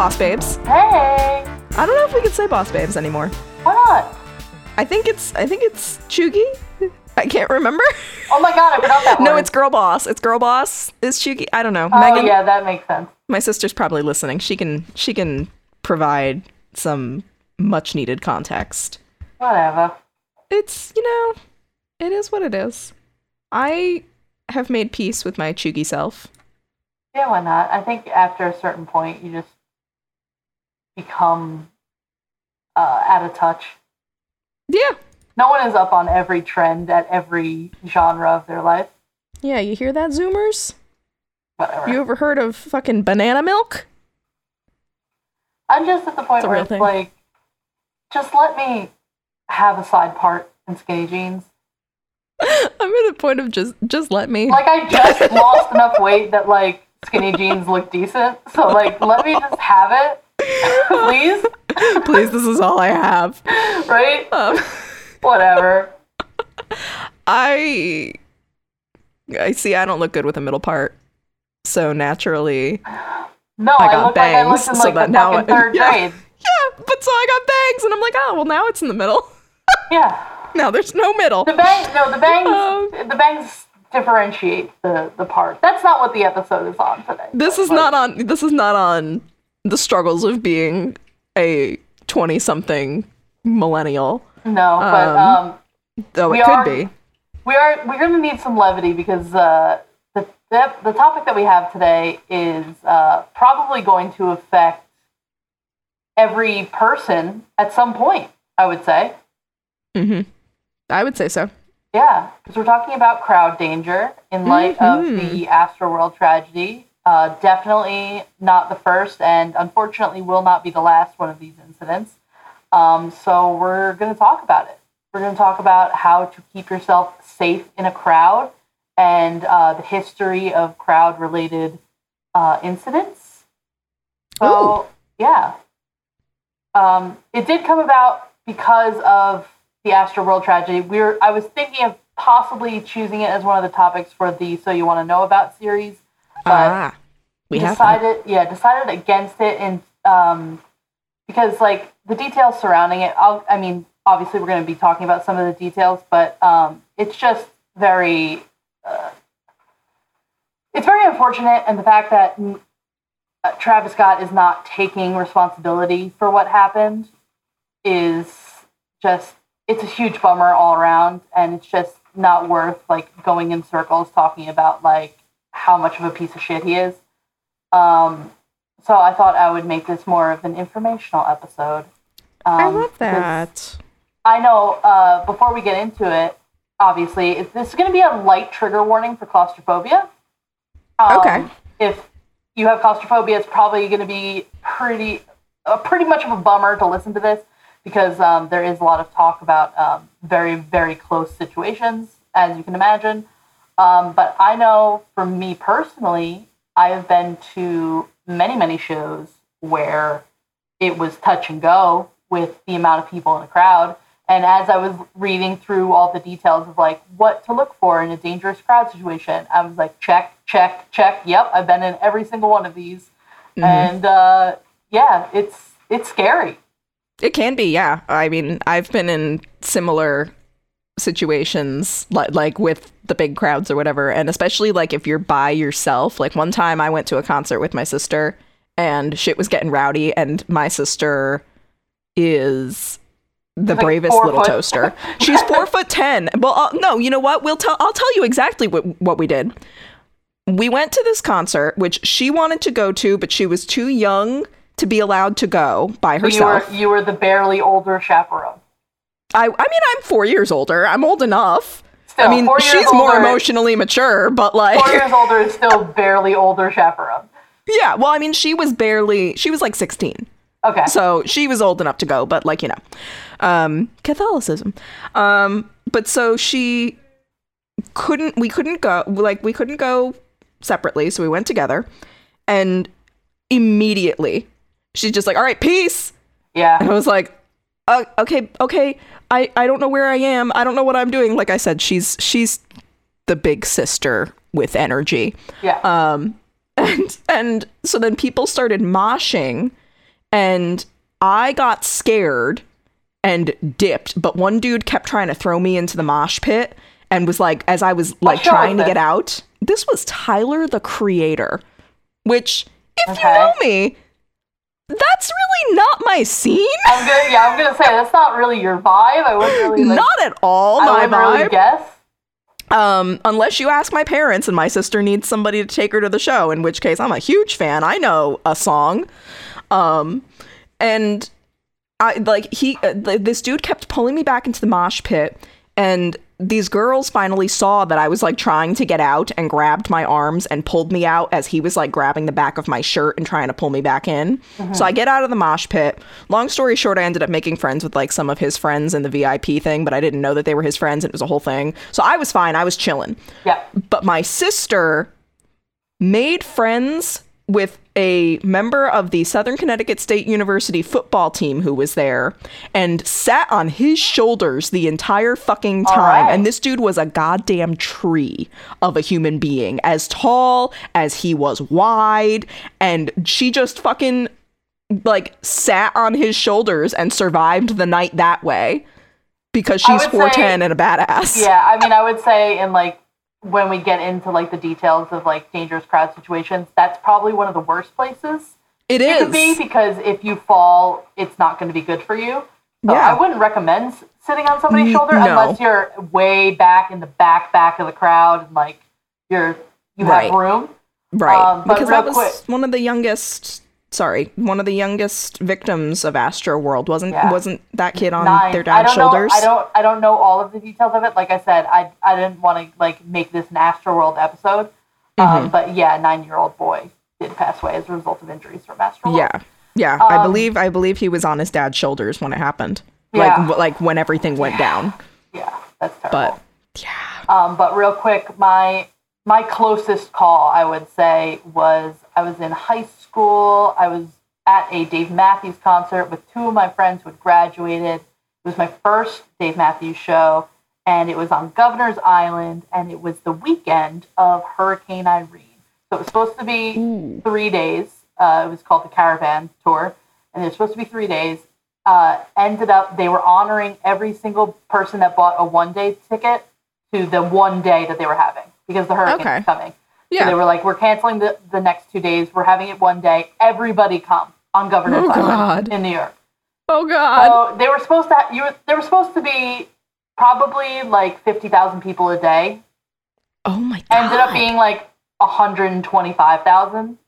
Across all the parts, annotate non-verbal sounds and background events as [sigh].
boss babes? Hey, I don't know if we can say boss babes anymore. why not? I think it's I think it's cheugy. I can't remember. Oh my god, I forgot that [laughs] no, word. it's girl boss. It's girl boss. Is cheugy? I don't know. Oh Megan, yeah, that makes sense. my sister's probably listening. She can she can provide some much needed context. Whatever. It's you know, it is what it is. I have made peace with my cheugy self. Yeah, why not? I think after a certain point, you just become uh, out of touch. Yeah. No one is up on every trend at every genre of their life. Yeah, you hear that, Zoomers? Whatever. You ever heard of fucking banana milk? I'm just at the point It's where it's thing. like, just let me have a side part in skinny jeans. [laughs] I'm at the point of just just let me. Like I just [laughs] lost enough weight that like skinny jeans look decent. So like, let me just have it, please. Please, this is all I have. Right? Um, Whatever. I I see. I don't look good with a middle part, so naturally, No, I I, got look like I bangs, looked in so like that the now I- third yeah. grade. yeah. But so I got bangs, and I'm like, oh well, now it's in the middle. [laughs] Yeah. now there's no middle. The bang no, the bangs Um, the bangs differentiate the, the part. That's not what the episode is on today. This is But- not on. This is not on the struggles of being a twenty-something millennial. No, but um, um Though it could are- be. we are we're gonna need some levity because uh the the, the topic that we have today is uh, probably going to affect every person at some point, I would say. hmm I would say so. Yeah, because we're talking about crowd danger in light Mhm. of the Astroworld tragedy. Uh, definitely not the first, and unfortunately will not be the last one of these incidents. Um, so we're going to talk about it. We're going to talk about how to keep yourself safe in a crowd and uh, the history of crowd-related uh, incidents. So yeah, um, it did come about because of the Astroworld tragedy. We were I was thinking of possibly choosing it as one of the topics for the So You Want to Know About series, but ah, we have decided yeah decided against it and um, because like the details surrounding it. I'll, I mean, obviously we're going to be talking about some of the details, but um, it's just very. Uh, it's very unfortunate, and the fact that uh, Travis Scott is not taking responsibility for what happened is just it's a huge bummer all around, and it's just not worth like going in circles talking about like how much of a piece of shit he is. Um, so I thought I would make this more of an informational episode. Um, I love that. I know. Uh, before we get into it, obviously, it, this is going to be a light trigger warning for claustrophobia. Um, Okay. If you have claustrophobia, it's probably going to be pretty, uh, pretty much of a bummer to listen to this because um, there is a lot of talk about um, very, very close situations, as you can imagine. Um, but I know, for me personally, I have been to many, many shows where it was touch and go with the amount of people in a crowd. And as I was reading through all the details of like what to look for in a dangerous crowd situation, I was like, check, check, check. Yep, I've been in every single one of these, and uh, yeah, it's it's scary. It can be, yeah. I mean, I've been in similar situations, like like with the big crowds or whatever, and especially like if you're by yourself. Like one time, I went to a concert with my sister, and shit was getting rowdy, and my sister is the Like bravest little foot. toaster. She's four foot ten. [laughs] Well, uh, no, you know what? We'll tell. I'll tell you exactly what what we did. We went to this concert, which she wanted to go to, but she was too young to be allowed to go by You herself. were you were the barely older chaperone. I, I mean, I'm four years older. I'm old enough. Still, I mean, she's more emotionally mature, but like, Four years older is still [laughs] barely older chaperone. yeah. Well, I mean, she was barely, she was like 16. Okay. So she was old enough to go, but like, you know, um, Catholicism. Um, but so she couldn't, we couldn't go, like, we couldn't go separately. So we went together and immediately she's just like, all right, peace. yeah. And I was like, uh, okay, okay. I, I don't know where I am. I don't know what I'm doing. Like I said, she's she's the big sister with energy. Yeah. Um, [laughs] and and so then people started moshing and I got scared and dipped, but one dude kept trying to throw me into the mosh pit and was like, as I was like show trying to get out, this was Tyler the Creator, which, if you know me, that's really not my scene. I'm gonna, yeah, I'm gonna say that's not really your vibe. I wouldn't really, like, not at all I my wouldn't really vibe. guess. Um, unless you ask my parents and my sister needs somebody to take her to the show, in which case I'm a huge fan. I know a song. Um, and I like he uh, th- this dude kept pulling me back into the mosh pit and these girls finally saw that I was like trying to get out and grabbed my arms and pulled me out as he was like grabbing the back of my shirt and trying to pull me back in. Uh-huh. So I get out of the mosh pit. Long story short, I ended up making friends with like some of his friends in the VIP thing, but I didn't know that they were his friends and it was a whole thing. So I was fine. I was chilling. Yeah. But my sister made friends with a member of the Southern Connecticut State University football team who was there and sat on his shoulders the entire fucking time. right. And this dude was a goddamn tree of a human being, as tall as he was wide. And she just fucking like sat on his shoulders and survived the night that way because she's would say- 4'10 and a badass. Yeah, I mean, I would say in like when we get into like the details of like dangerous crowd situations, that's probably one of the worst places it is be because if you fall, it's not going to be good for you. So Yeah. I wouldn't recommend sitting on somebody's shoulder no. unless you're way back in the back back of the crowd and like you're you Right. have room. Right. Um, but because that was quick- one of the youngest sorry, one of the youngest victims of Astro World. Wasn't Yeah. wasn't that kid on Nine. their I dad's don't shoulders? know. I don't. I don't know all of the details of it. Like I said, I I didn't want to like make this an Astro World episode. Um, Mm-hmm. but yeah, nine year old boy did pass away as a result of injuries from Astroworld. Yeah. Yeah. I Um, believe I believe he was on his dad's shoulders when it happened. Yeah. Like w- like when everything went down. Yeah, that's terrible. But yeah. Um, but real quick, my my closest call, I would say, was I was in high school. I was at a Dave Matthews concert with two of my friends who had graduated. It was my first Dave Matthews show, and it was on Governor's Island, and it was the weekend of Hurricane Irene. So it was supposed to be three days. Uh, it was called the Caravan Tour, and it was supposed to be three days. Uh, ended up they were honoring every single person that bought a one day ticket to the one day that they were having because the hurricane Okay. was coming. So Yeah. they were like, we're canceling the, the next two days. We're having it one day. Everybody come on Governor's Oh, Island God. in New York. Oh god. So they were supposed to you were, there were supposed to be probably like fifty thousand people a day. oh my god. Ended up being like hundred and twenty five thousand.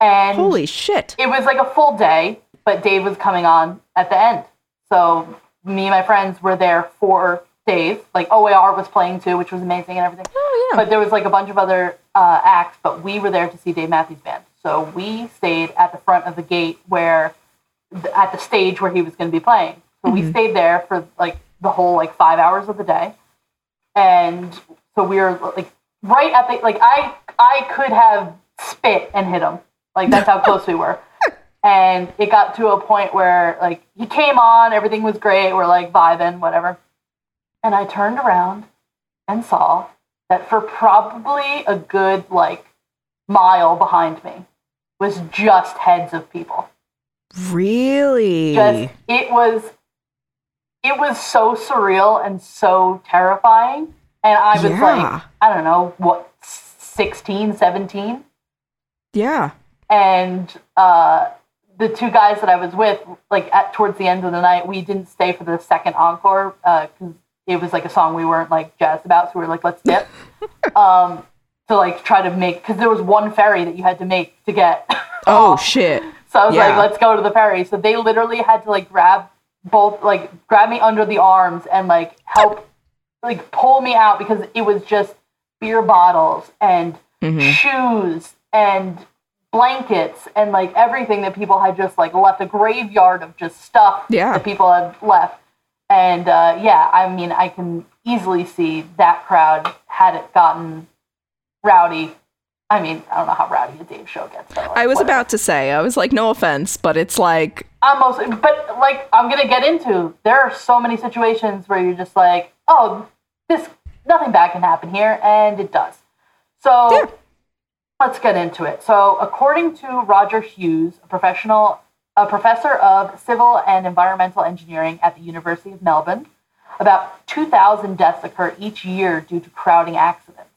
And Holy shit. it was like a full day, but Dave was coming on at the end. So me and my friends were there for days. Like OAR was playing too, which was amazing and everything. Oh yeah. But there was like a bunch of other uh, acts, but we were there to see Dave Matthews Band. So we stayed at the front of the gate where, at the stage where he was going to be playing. So we stayed there for like the whole like five hours of the day, and so we were like right at the like I I could have spit and hit him. Like that's how close we were. [laughs] And it got to a point where like he came on, everything was great, we're like vibing, whatever. And I turned around and saw that for probably a good like mile behind me was just heads of people. really? Just it was it was so surreal and so terrifying. And I was Yeah. like, I don't know, what 16, 17? yeah. and uh, the two guys that I was with, like at towards the end of the night, we didn't stay for the second encore because it was like a song we weren't like jazzed about, so we were like, let's dip. [laughs] um, to like try to make because there was one ferry that you had to make to get. [laughs] Oh shit. so I was yeah. like, let's go to the ferry. So they literally had to like grab both, like grab me under the arms and like help, like pull me out because it was just beer bottles and Mhm. shoes and blankets and like everything that people had just like left a graveyard of just stuff Yeah. that people had left and uh, yeah i mean i can easily see that crowd had it gotten rowdy i mean i don't know how rowdy a dave show gets though. I was Whatever. about to say, I was like, no offense, but it's like, almost but like i'm gonna get into there are so many situations where you're just like oh this nothing bad can happen here and it does so Yeah. let's get into it so according to roger hughes a professional a professor of civil and environmental engineering at the University of Melbourne. About 2,000 deaths occur each year due to crowding accidents.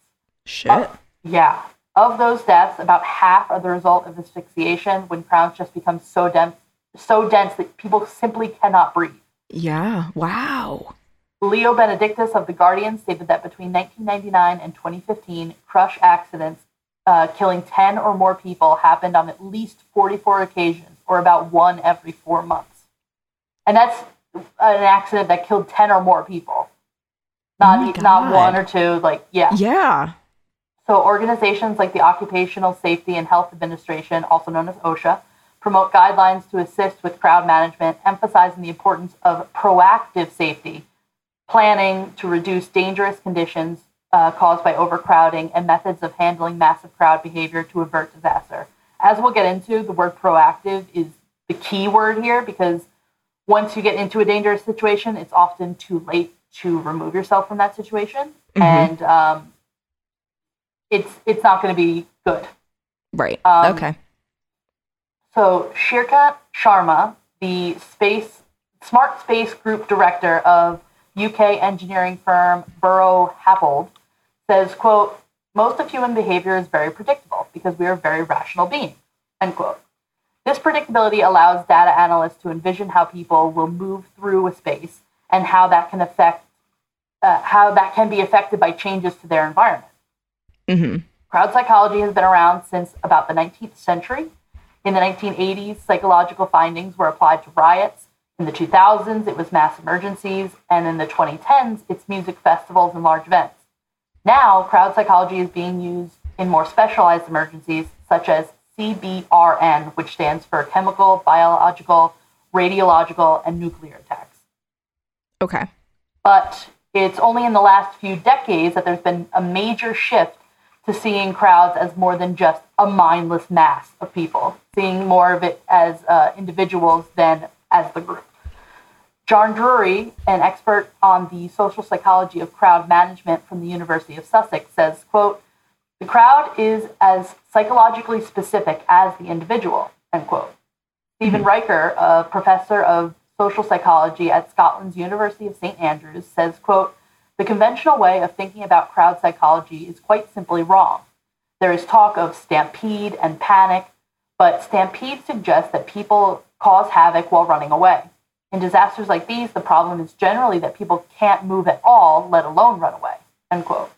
Shit. Yeah. Of those deaths, about half are the result of asphyxiation when crowds just become so dense, so dense that people simply cannot breathe. Yeah. Wow. Leo Benedictus of The Guardian stated that between 1999 and 2015, crush accidents uh, killing 10 or more people happened on at least 44 occasions, or about one every four months. And that's an accident that killed 10 or more people. Not, Oh not one or two, like, yeah. Yeah. So organizations like the Occupational Safety and Health Administration, also known as OSHA, promote guidelines to assist with crowd management, emphasizing the importance of proactive safety, planning to reduce dangerous conditions uh, caused by overcrowding, and methods of handling massive crowd behavior to avert disaster. As we'll get into, the word proactive is the key word here because once you get into a dangerous situation, it's often too late to remove yourself from that situation. Mhm. And um, it's it's not going to be good. Right. Um, okay. So Shrikant Sharma, the space smart space group director of UK engineering firm Buro Happold, says, "quote Most of human behavior is very predictable because we are very rational beings." End quote. This predictability allows data analysts to envision how people will move through a space and how that can affect uh, how that can be affected by changes to their environment. hmm Crowd psychology has been around since about the 19th century. In the 1980s, psychological findings were applied to riots. In the 2000s, it was mass emergencies. And in the 2010s, it's music festivals and large events. Now, crowd psychology is being used in more specialized emergencies, such as CBRN, which stands for chemical, biological, radiological, and nuclear attacks Okay. but it's only in the last few decades that there's been a major shift to seeing crowds as more than just a mindless mass of people, seeing more of it as uh, individuals than as the group. John Drury, an expert on the social psychology of crowd management from the University of Sussex, says, quote, the crowd is as psychologically specific as the individual, end quote. Stephen hmm. Reicher, a professor of social psychology at Scotland's University of St. Andrews, says, quote, the conventional way of thinking about crowd psychology is quite simply wrong. There is talk of stampede and panic, but stampede suggests that people cause havoc while running away. In disasters like these, the problem is generally that people can't move at all, let alone run away, end quote.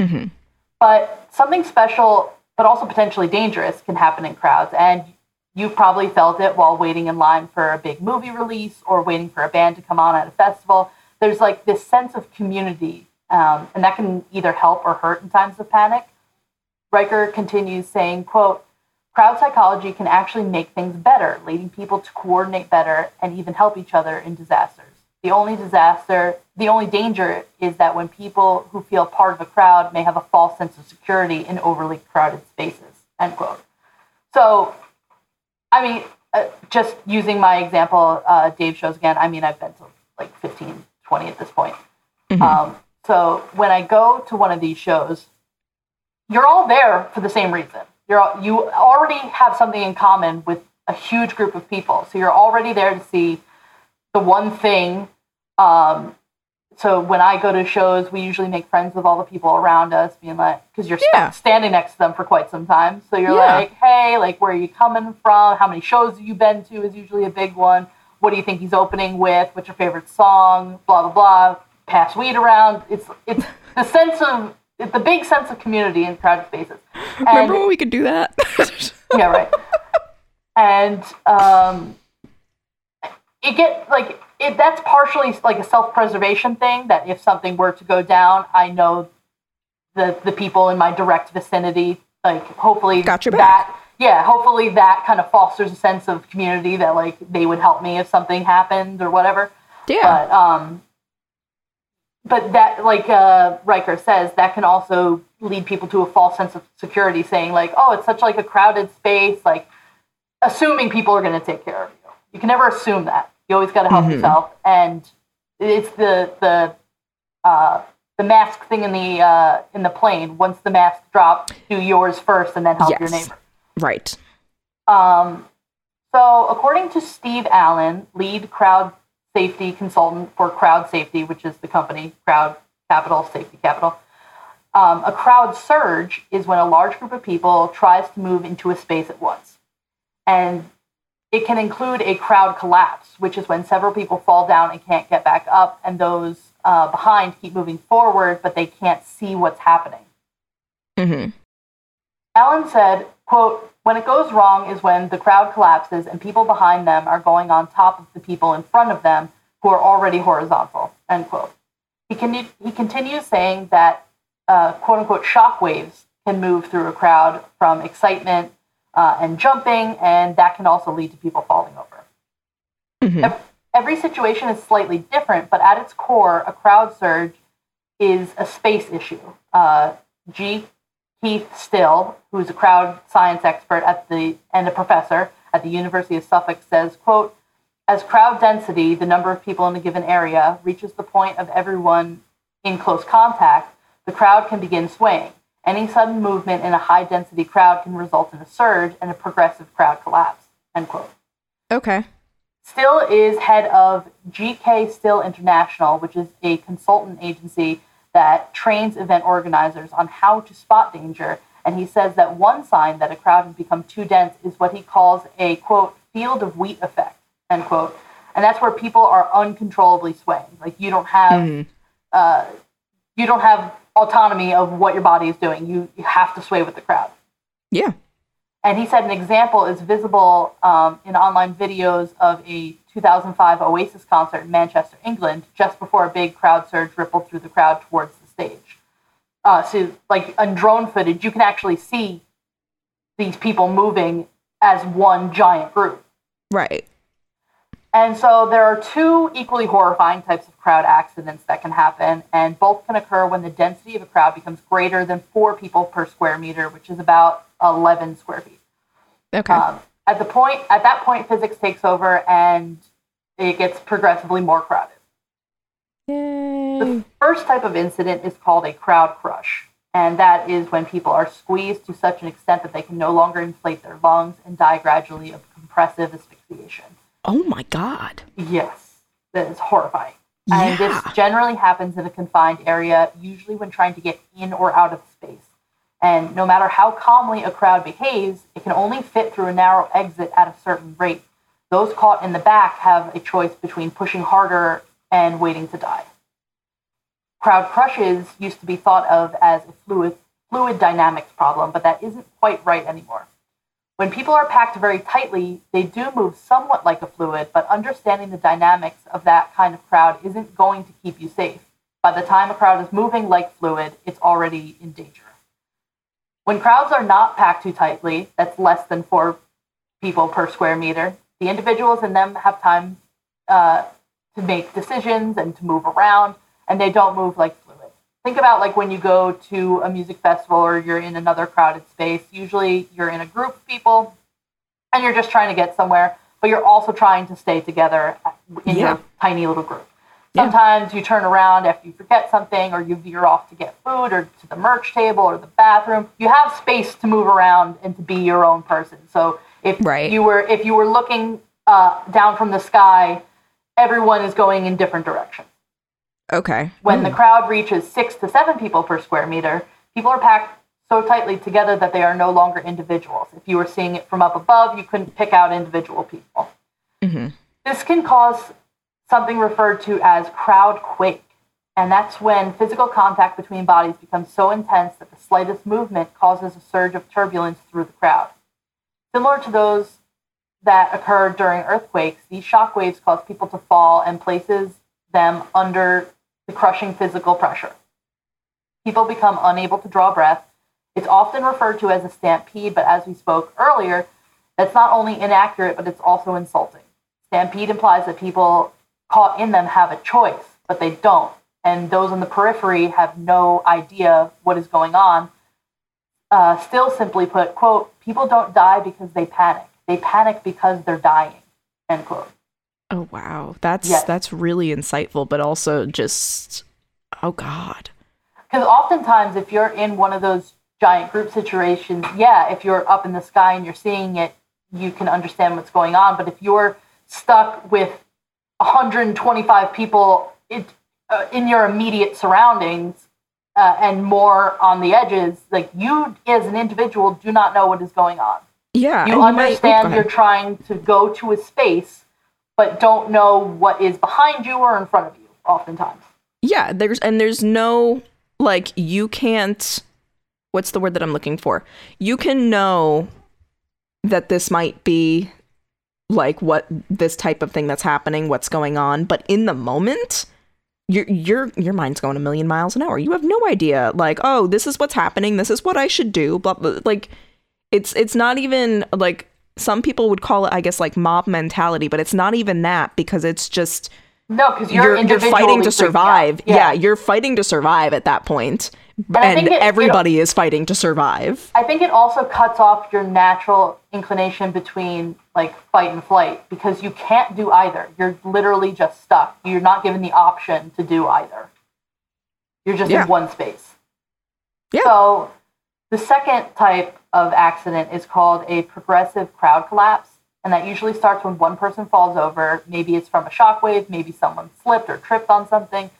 hmm But something special, but also potentially dangerous, can happen in crowds. And you've probably felt it while waiting in line for a big movie release or waiting for a band to come on at a festival. There's like this sense of community, um, and that can either help or hurt in times of panic. Reicher continues saying, quote, crowd psychology can actually make things better, leading people to coordinate better and even help each other in disasters. The only disaster, the only danger is that when people who feel part of a crowd may have a false sense of security in overly crowded spaces, end quote. So, I mean, uh, just using my example, uh, Dave shows again, I mean, I've been to like 15, 20 at this point. Um, so when I go to one of these shows, you're all there for the same reason. You're you already have something in common with a huge group of people. So you're already there to see the one thing. Um, so when I go to shows, we usually make friends with all the people around us, being like, because you're st- standing next to them for quite some time. So you're Yeah. like, hey, like, where are you coming from? How many shows have you been to? Is usually a big one. What do you think he's opening with? What's your favorite song? Blah blah blah. Pass weed around. It's it's [laughs] the sense of the big sense of community in crowded spaces. And, Remember when we could do that? [laughs] yeah, right. And um, it get like it. That's partially like a self-preservation thing. That if something were to go down, I know the the people in my direct vicinity. Like hopefully Got your that. Yeah, hopefully that kind of fosters a sense of community that like they would help me if something happened or whatever. yeah. But um, but that like uh, Reicher says, that can also lead people to a false sense of security, saying like, oh, it's such like a crowded space, like assuming people are going to take care of you. You can never assume that. You always got to help Mhm. yourself, and it's the the uh, the mask thing in the uh, in the plane. Once the mask drops, do yours first, and then help your neighbor. Right. Um, So, according to Steve Allen, lead crowd safety consultant for Crowd Safety, which is the company, Crowd Capital, Safety Capital, um, a crowd surge is when a large group of people tries to move into a space at once. And it can include a crowd collapse, which is when several people fall down and can't get back up, and those uh, behind keep moving forward, but they can't see what's happening. Mm-hmm. Allen said, quote, when it goes wrong is when the crowd collapses and people behind them are going on top of the people in front of them who are already horizontal, end quote. He, con- he continues saying that, uh, quote unquote, shock waves can move through a crowd from excitement uh, and jumping, and that can also lead to people falling over. Mm-hmm. Every situation is slightly different, but at its core, a crowd surge is a space issue. Uh, G. Keith Still, who is a crowd science expert at the and a professor at the University of Suffolk, says, "quote As crowd density, the number of people in a given area, reaches the point of everyone in close contact, the crowd can begin swaying. Any sudden movement in a high density crowd can result in a surge and a progressive crowd collapse." End quote. Okay. Still is head of GK Still International, which is a consultant agency that trains event organizers on how to spot danger. And he says that one sign that a crowd has become too dense is what he calls a quote field of wheat effect end quote. And that's where people are uncontrollably swaying. Like you don't have Mhm. uh, you don't have autonomy of what your body is doing. You, you have to sway with the crowd. Yeah. And he said an example is visible um, in online videos of a 2005 Oasis concert in Manchester, England, just before a big crowd surge rippled through the crowd towards the stage. Uh, so, like on drone footage, you can actually see these people moving as one giant group. Right. And so there are two equally horrifying types of crowd accidents that can happen, and both can occur when the density of a crowd becomes greater than four people per square meter, which is about 11 square feet. Okay. Um, at the point, at that point, physics takes over, and it gets progressively more crowded. Yay. The first type of incident is called a crowd crush, and that is when people are squeezed to such an extent that they can no longer inflate their lungs and die gradually of compressive asphyxiation. Oh my god. Yes, that is horrifying. And Yeah. this generally happens in a confined area, usually when trying to get in or out of space. And no matter how calmly a crowd behaves, it can only fit through a narrow exit at a certain rate. Those caught in the back have a choice between pushing harder and waiting to die. Crowd crushes used to be thought of as a fluid, fluid dynamics problem, but that isn't quite right anymore. When people are packed very tightly, they do move somewhat like a fluid, but understanding the dynamics of that kind of crowd isn't going to keep you safe. By the time a crowd is moving like fluid, it's already in danger. When crowds are not packed too tightly, that's less than four people per square meter, the individuals in them have time uh, to make decisions and to move around, and they don't move like fluid. Think about like when you go to a music festival or you're in another crowded space. Usually you're in a group of people and you're just trying to get somewhere, but you're also trying to stay together in Yeah. your tiny little group. Yeah. Sometimes you turn around after you forget something or you veer off to get food or to the merch table or the bathroom. You have space to move around and to be your own person. So if Right. you were if you were looking uh, down from the sky, everyone is going in different directions. Okay. When the crowd reaches six to seven people per square meter, people are packed so tightly together that they are no longer individuals. If you were seeing it from up above, you couldn't pick out individual people. hmm This can cause something referred to as crowd quake, and that's when physical contact between bodies becomes so intense that the slightest movement causes a surge of turbulence through the crowd. Similar to those that occur during earthquakes, these shock waves cause people to fall and places them under the crushing physical pressure. People become unable to draw breath. It's often referred to as a stampede, but as we spoke earlier, that's not only inaccurate, but it's also insulting. Stampede implies that people caught in them have a choice, but they don't. And those on the periphery have no idea what is going on. Uh, still, simply put, quote, people don't die because they panic. They panic because they're dying, end quote. Oh wow. That's Yes. that's really insightful, but also just oh god. Because oftentimes, if you're in one of those giant group situations, yeah, if you're up in the sky and you're seeing it, you can understand what's going on. But if you're stuck with 125 people it, uh, in your immediate surroundings uh, and more on the edges, like you as an individual do not know what is going on. Yeah. You might- understand you're trying to go to a space, but don't know what is behind you or in front of you, oftentimes. Yeah, there's and there's no like you can't what's the word that I'm looking for? You can know that this might be like what this type of thing that's happening, what's going on, but in the moment your your your mind's going a million miles an hour. You have no idea like, oh, this is what's happening, this is what I should do, blah, blah like it's it's not even like some people would call it I guess like mob mentality, but it's not even that because it's just No, because you're, you're, you're fighting to survive. Yeah. you're fighting to survive at that point. I And, it- everybody is fighting to survive. I think it also cuts off your natural inclination between like fight and flight because you can't do either. You're literally just stuck. You're not given the option to do either. You're just Yeah. in one space. Yeah. So the second type of accident is called a progressive crowd collapse. And that usually starts when one person falls over. Maybe it's from a shockwave, maybe someone slipped or tripped on something.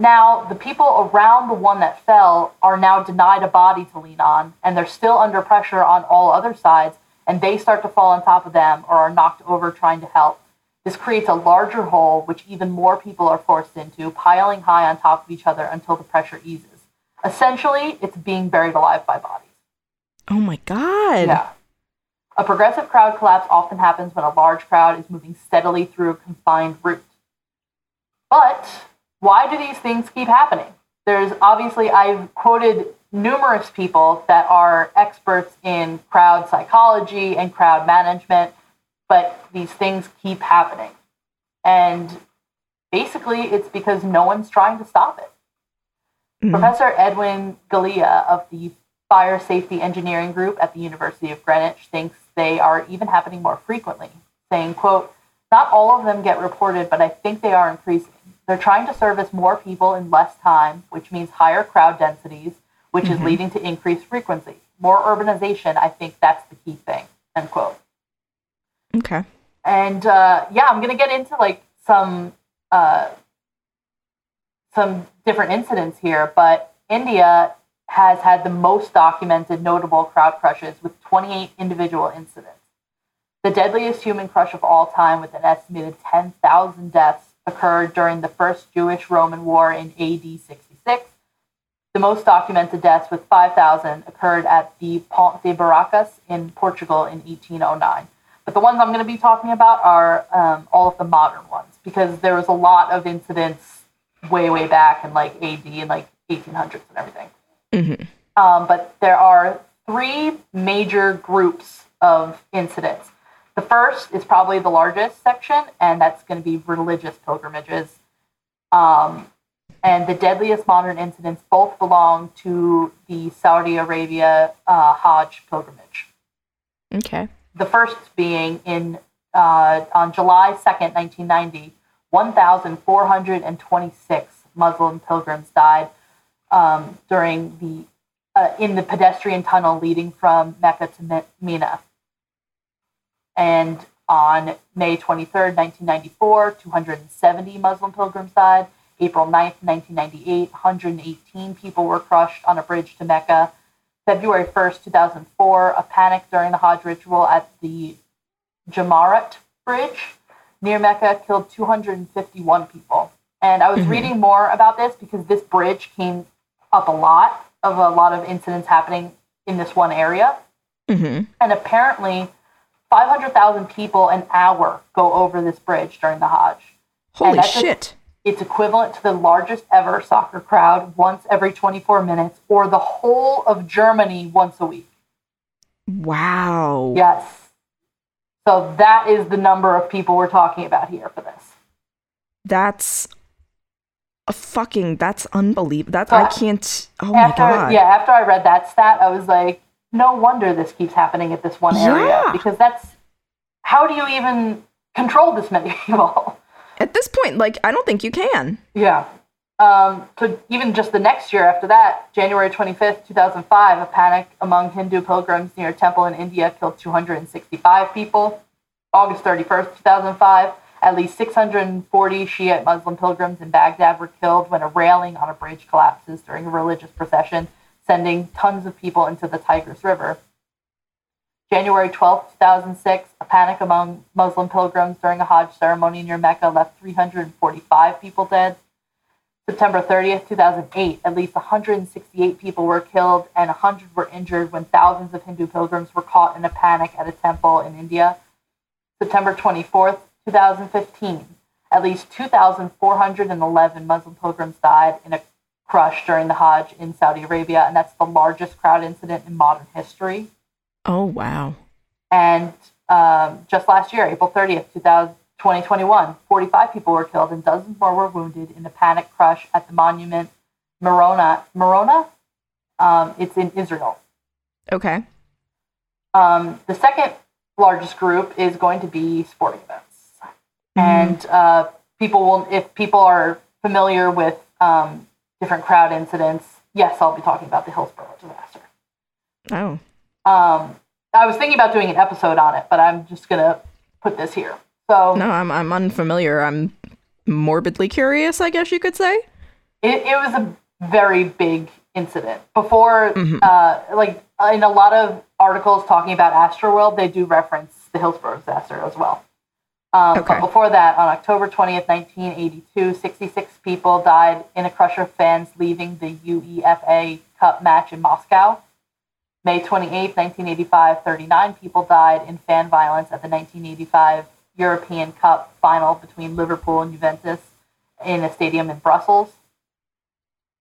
Now, the people around the one that fell are now denied a body to lean on, and they're still under pressure on all other sides, and they start to fall on top of them or are knocked over trying to help. This creates a larger hole, which even more people are forced into, piling high on top of each other until the pressure eases. Essentially, it's being buried alive by bodies. Oh my god. Yeah. A progressive crowd collapse often happens when a large crowd is moving steadily through a confined route. But why do these things keep happening? There's obviously, I've quoted numerous people that are experts in crowd psychology and crowd management, but these things keep happening. And basically, it's because no one's trying to stop it. Mhm. Professor Edwin Galea of the Fire Safety Engineering Group at the University of Greenwich thinks they are even happening more frequently, saying, quote, not all of them get reported, but I think they are increasing. They're trying to service more people in less time, which means higher crowd densities, which is leading to increased frequency. More urbanization, I think that's the key thing, end quote. Okay. And uh, yeah, I'm gonna get into like some uh, some different incidents here, but India has had the most documented notable crowd crushes with 28 individual incidents. The deadliest human crush of all time, with an estimated 10,000 deaths, occurred during the First Jewish Roman War in AD 66. The most documented deaths, with 5,000, occurred at the Ponte de Barracas in Portugal in 1809. But the ones I'm going to be talking about are um, all of the modern ones because there was a lot of incidents way, way back in like AD and like 1800s and everything. Mhm. Um, but there are three major groups of incidents. The first is probably the largest section, and that's going to be religious pilgrimages. Um, and the deadliest modern incidents both belong to the Saudi Arabia uh, Hajj pilgrimage Okay. the first being in uh, on July 2nd, 1990, 1,426 Muslim pilgrims died um, during the uh, in the pedestrian tunnel leading from Mecca to Mina. And on May 23rd, 1994, 270 Muslim pilgrims died. April 9th, 1998, 118 people were crushed on a bridge to Mecca. February 1st, 2004, a panic during the Hajj ritual at the Jamarat Bridge near Mecca killed 251 people. And I was reading more about this because this bridge came up a lot of a lot of incidents happening in this one area. hmm And apparently, 500,000 people an hour go over this bridge during the Hajj. Holy that's a- shit. It's equivalent to the largest ever soccer crowd once every 24 minutes, or the whole of Germany once a week. Wow. Yes. So that is the number of people we're talking about here for this. That's a fucking that's unbelievable. That I can't Oh my after god. yeah, after I read that stat, I was like, no wonder this keeps happening at this one area Yeah. because that's how do you even control this many [laughs] people? At this point, like I don't think you can. Yeah. Um, so even just the next year after that, January 25th, 2005, a panic among Hindu pilgrims near a temple in India killed 265 people. August 31st, 2005, at least 640 Shiite Muslim pilgrims in Baghdad were killed when a railing on a bridge collapses during a religious procession, sending tons of people into the Tigris River. January 12, 2006, a panic among Muslim pilgrims during a Hajj ceremony near Mecca left 345 people dead. September 30th, 2008, at least 168 people were killed and 100 were injured when thousands of Hindu pilgrims were caught in a panic at a temple in India. September 24th, 2015, at least 2,411 Muslim pilgrims died in a crush during the Hajj in Saudi Arabia, and that's the largest crowd incident in modern history. Oh, wow. And um, just last year, April 30th, 2000, 2021, 45 people were killed and dozens more were wounded in a panic crush at the monument Morona. Morona? Um, it's in Israel. Okay. Um, the second largest group is going to be sporting events. And uh, people will, if people are familiar with um, different crowd incidents, yes, I'll be talking about the Hillsborough disaster. Oh. Um, I was thinking about doing an episode on it, but I'm just going to put this here. So No, I'm I'm unfamiliar. I'm morbidly curious, I guess you could say. it, it was a very big incident. Before, uh, like in a lot of articles talking about Astroworld, they do reference the Hillsborough disaster as well. Um, Okay. But before that, on October 20th, 1982, 66 people died in a crush of fans leaving the UEFA Cup match in Moscow. May 28th, 1985, 39 people died in fan violence at the 1985 European Cup final between Liverpool and Juventus in a stadium in Brussels.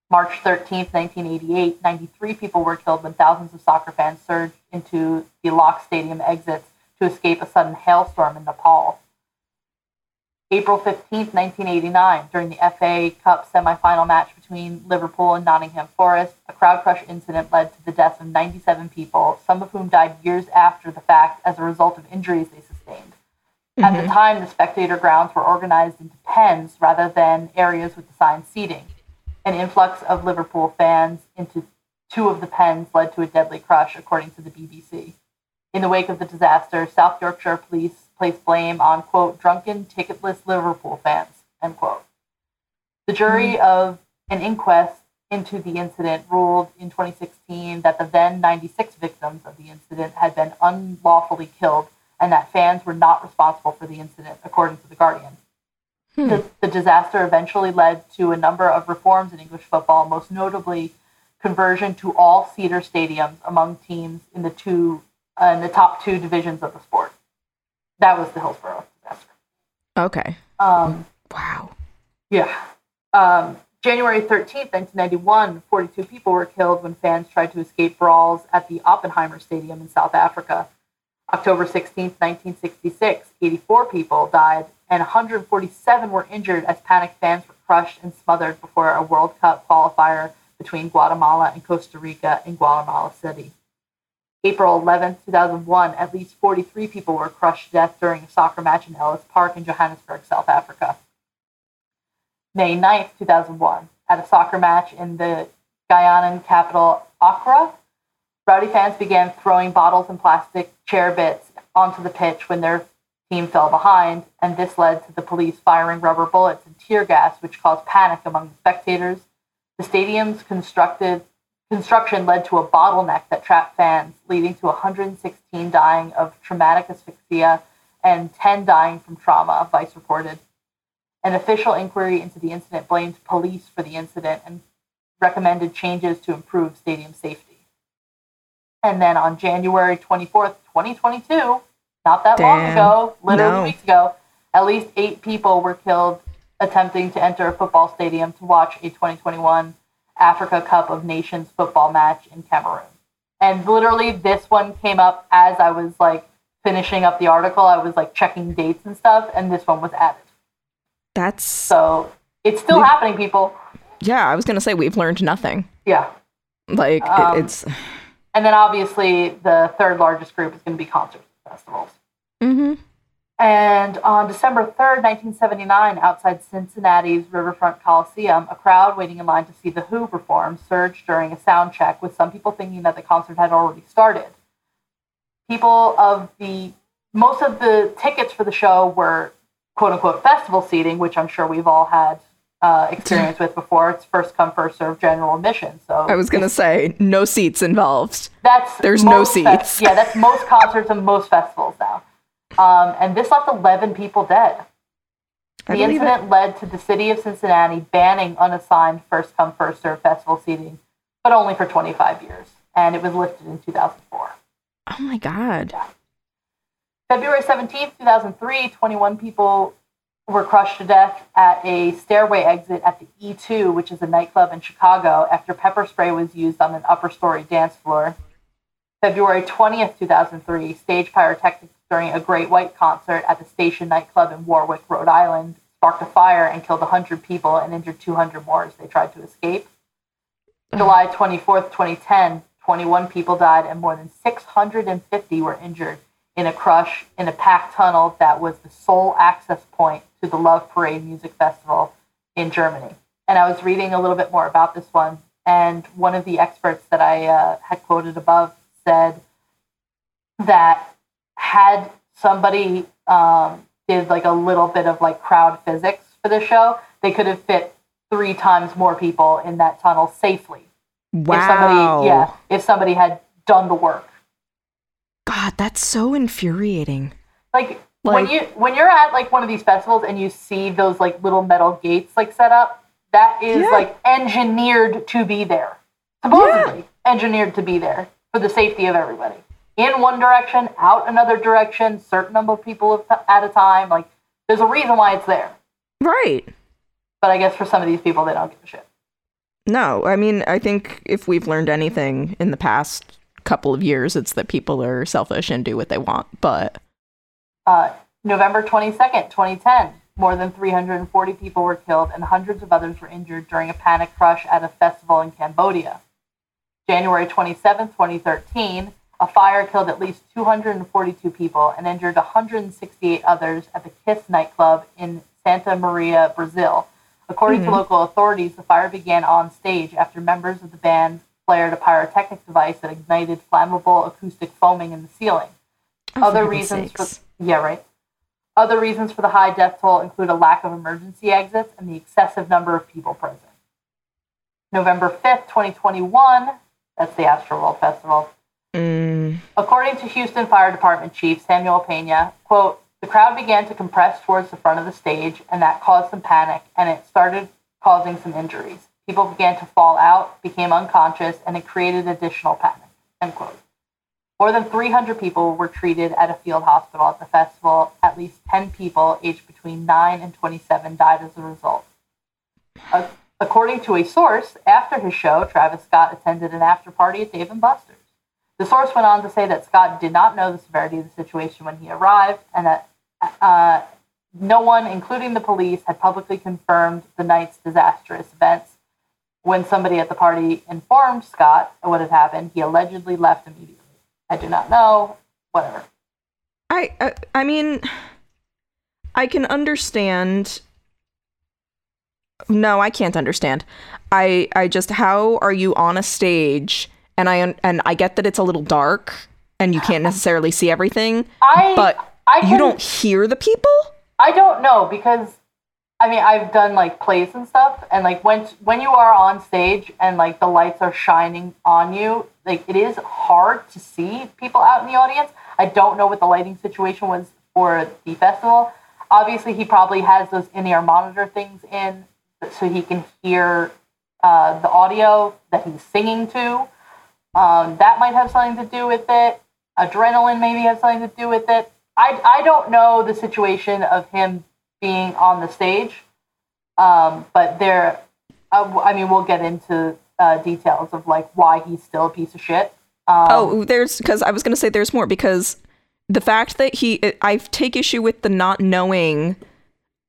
March 13th, 1988, 93 people were killed when thousands of soccer fans surged into the locked stadium exits to escape a sudden hailstorm in Nepal. April 15th, 1989, during the FA Cup semifinal match between Liverpool and Nottingham Forest, a crowd crush incident led to the deaths of 97 people, some of whom died years after the fact as a result of injuries they sustained. At the mm-hmm. time, the spectator grounds were organized into pens rather than areas with assigned seating. An influx of Liverpool fans into two of the pens led to a deadly crush, according to the BBC. In the wake of the disaster, South Yorkshire police placed blame on, quote, drunken, ticketless Liverpool fans, end quote. The jury of an inquest into the incident ruled in 2016 that the then 96 victims of the incident had been unlawfully killed and that fans were not responsible for the incident, according to The Guardian. The, the disaster eventually led to a number of reforms in English football, most notably conversion to all seater stadiums among teams in the two uh, in the top two divisions of the sport. That was the Hillsborough disaster. Okay. Um, Wow. yeah. Um, January 13th, 1991, 42 people were killed when fans tried to escape brawls at the Oppenheimer Stadium in South Africa. October 16th, 1966, 84 people died and 147 were injured as panicked fans were crushed and smothered before a World Cup qualifier between Guatemala and Costa Rica in Guatemala City. April 11, 2001, at least 43 people were crushed to death during a soccer match in Ellis Park in Johannesburg, South Africa. May 9, 2001, at a soccer match in the Ghanaian capital, Accra, rowdy fans began throwing bottles and plastic chair bits onto the pitch when their team fell behind, and this led to the police firing rubber bullets and tear gas, which caused panic among the spectators. The stadium's constructed construction led to a bottleneck that trapped fans, leading to 116 dying of traumatic asphyxia and 10 dying from trauma, Vice reported. An official inquiry into the incident blamed police for the incident and recommended changes to improve stadium safety. And then on January 24th, 2022, not that long ago, literally No. weeks ago, at least eight people were killed attempting to enter a football stadium to watch a 2021 Africa Cup of Nations football match in Cameroon. And literally, this one came up as I was like finishing up the article. I was like checking dates and stuff, and this one was added. That's So it's still We- happening, people. yeah. I was gonna say we've learned nothing. Yeah. Like it- Um, it's. And then obviously, the third largest group is going to be concerts and festivals. hmm And on December 3rd, 1979, outside Cincinnati's Riverfront Coliseum, a crowd waiting in line to see The Who perform surged during a sound check, with some people thinking that the concert had already started. People of the most of the tickets for the show were quote unquote festival seating, which I'm sure we've all had uh, experience [laughs] with before. It's first come, first serve general admission. So I was gonna say no seats involved. that's There's no most fe- seats. yeah, that's most concerts and most festivals now. Um, and this left 11 people dead. I The it. incident led to the city of Cincinnati banning unassigned first come, first serve festival seating, but only for 25 years. And it was lifted in 2004. Oh my god. February 17th, 2003, 21 people were crushed to death at a stairway exit at the E2, which is a nightclub in Chicago, after pepper spray was used on an upper story dance floor. February 20th, 2003, stage pyrotechnics during a Great White concert at the Station nightclub in Warwick, Rhode Island, sparked a fire and killed 100 people and injured 200 more as they tried to escape. July 24th, 2010, 21 people died and more than 650 were injured in a crush in a packed tunnel that was the sole access point to the Love Parade Music Festival in Germany. And I was reading a little bit more about this one, and one of the experts that I uh, had quoted above said that had somebody um, did like a little bit of like crowd physics for the show, they could have fit three times more people in that tunnel safely. If Wow. somebody, yeah, if somebody had done the work. God, that's so infuriating. like, when you when you're at like one of these festivals and you see those like little metal gates like set up, that is Yeah. like engineered to be there. Supposedly engineered to be there for the safety of everybody. In one direction, out another direction, certain number of people at a time. Like, there's a reason why it's there. Right. But I guess for some of these people, they don't give a shit. No, I mean, I think if we've learned anything in the past couple of years, it's that people are selfish and do what they want. But Uh, November 22nd, 2010, more than 340 people were killed and hundreds of others were injured during a panic crush at a festival in Cambodia. January 27th, 2013, a fire killed at least 242 people and injured 168 others at the Kiss nightclub in Santa Maria, Brazil. According to local authorities, the fire began on stage after members of the band flared a pyrotechnic device that ignited flammable acoustic foaming in the ceiling. Oh, Other reasons for yeah, right. Other reasons for the high death toll include a lack of emergency exits and the excessive number of people present. November 5th, 2021, that's the Astroworld Festival. Mm, According to Houston Fire Department Chief Samuel Pena, quote, the crowd began to compress towards the front of the stage, and that caused some panic, and it started causing some injuries. People began to fall out, became unconscious, and it created additional panic, end quote. More than 300 people were treated at a field hospital at the festival. At least 10 people aged between 9 and 27 died as a result. According to a source, after his show, Travis Scott attended an after party at Dave and Buster's. The source went on to say that Scott did not know the severity of the situation when he arrived, and that uh, no one, including the police, had publicly confirmed the night's disastrous events. When somebody at the party informed Scott what had happened, he allegedly left immediately. I do not know. Whatever. I, I I mean, I can understand. No, I can't understand. I I just how are you on a stage and I and I get that it's a little dark and you can't [laughs] necessarily see everything, I but I you don't hear the people. I don't know because I mean I've done like plays and stuff and like when when you are on stage and like the lights are shining on you, like it is hard to see people out in the audience. I don't know what the lighting situation was for the festival. Obviously, he probably has those in-ear monitor things in so he can hear uh, the audio that he's singing to. Um, that might have something to do with it. Adrenaline maybe has something to do with it. I, I don't know the situation of him being on the stage, um, but there, uh, I mean, we'll get into uh, details of like why he's still a piece of shit. Um, Oh, there's because I was gonna say there's more because the fact that he I take issue with the not knowing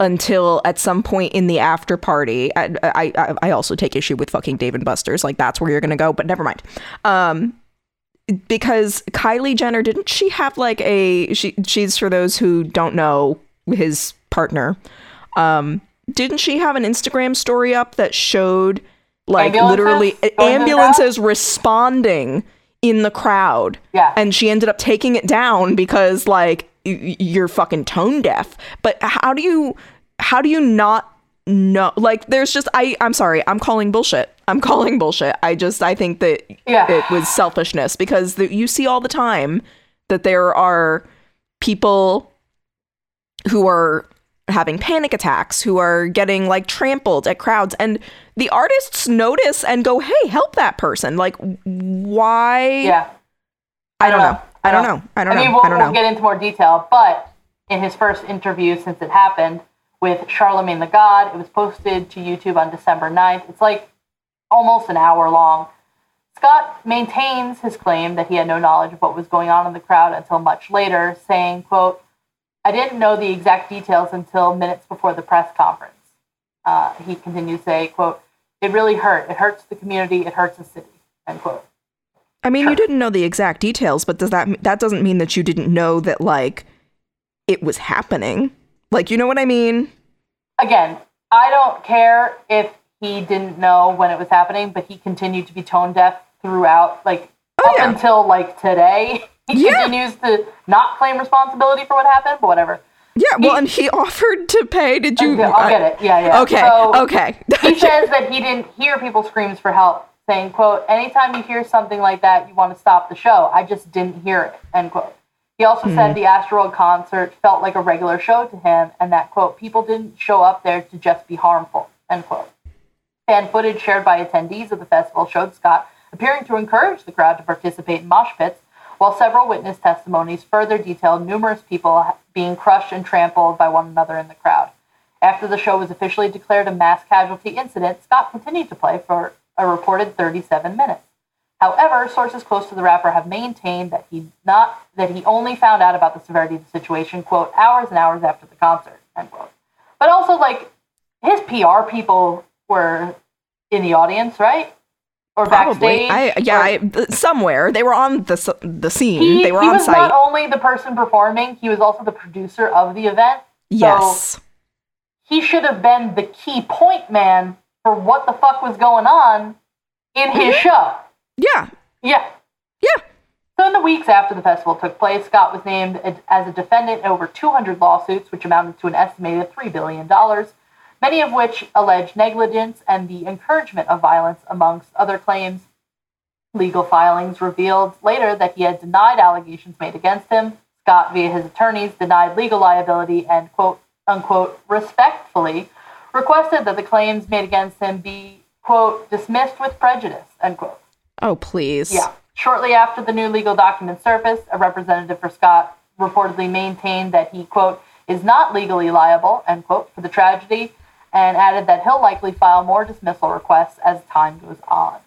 until at some point in the after party. I I, I- also take issue with fucking Dave and Buster's. Like that's where you're gonna go, but never mind. Um, because Kylie Jenner didn't she have like a she she's for those who don't know his partner. Um didn't she have an Instagram story up that showed like Ambulances literally the ambulances responding in the crowd? Yeah. And she ended up taking it down because like you're fucking tone deaf. But how do you how do you not know like there's just I I'm sorry, I'm calling bullshit. I'm [laughs] calling bullshit. I just I think that Yeah. it was selfishness because the, you see all the time that there are people who are having panic attacks, who are getting like trampled at crowds, and the artists notice and go, "Hey, help that person!" Like, why? Yeah. I don't know. I don't know. I don't I mean, know. we'll, I don't we'll get into more detail, but in his first interview since it happened with Charlemagne the God, it was posted to YouTube on December 9th. It's like almost an hour long. Scott maintains his claim that he had no knowledge of what was going on in the crowd until much later, saying, quote, I didn't know the exact details until minutes before the press conference. Uh, he continues to say, quote, it really hurt. It hurts the community. It hurts the city, end quote. I mean, you didn't know the exact details, but does that that doesn't mean that you didn't know that like it was happening? Like, you know what I mean? again, I don't care if he didn't know when it was happening, but he continued to be tone deaf throughout, like Oh, up yeah. until like today. [laughs] He Yeah. continues to not claim responsibility for what happened, but whatever. Yeah. Well, He- and he [laughs] offered to pay. Did you? I'll get it. Yeah, yeah. Okay. So okay. he [laughs] says that he didn't hear people screams for help, saying, "quote Anytime you hear something like that, you want to stop the show. I just didn't hear it." End quote. He also Hmm. said the Astroworld concert felt like a regular show to him, and that quote people didn't show up there to just be harmful. End quote. Fan footage shared by attendees of the festival showed Scott appearing to encourage the crowd to participate in mosh pits, while several witness testimonies further detailed numerous people being crushed and trampled by one another in the crowd. After the show was officially declared a mass casualty incident, Scott continued to play for a reported 37 minutes. However, sources close to the rapper have maintained that he not that he only found out about the severity of the situation, quote, hours and hours after the concert, end quote. But also, like, his PR people were in the audience, right? Or Probably. backstage. I yeah. or- I, somewhere they were on the the scene. he, they were he on was site. not only the person performing, he was also the producer of the event. yes. he should have been the key point man for what the fuck was going on in his Mm-hmm. show. Yeah. Yeah. Yeah. So in the weeks after the festival took place, Scott was named as a defendant in over 200 lawsuits, which amounted to an estimated $3 billion, many of which alleged negligence and the encouragement of violence, amongst other claims. Legal filings revealed later that he had denied allegations made against him. Scott, via his attorneys, denied legal liability and, quote unquote, respectfully requested that the claims made against him be, quote, dismissed with prejudice, end quote. Oh please. Yeah. Shortly after the new legal documents surfaced, a representative for Scott reportedly maintained that he, quote, is not legally liable, end quote, for the tragedy, and added that he'll likely file more dismissal requests as time goes on.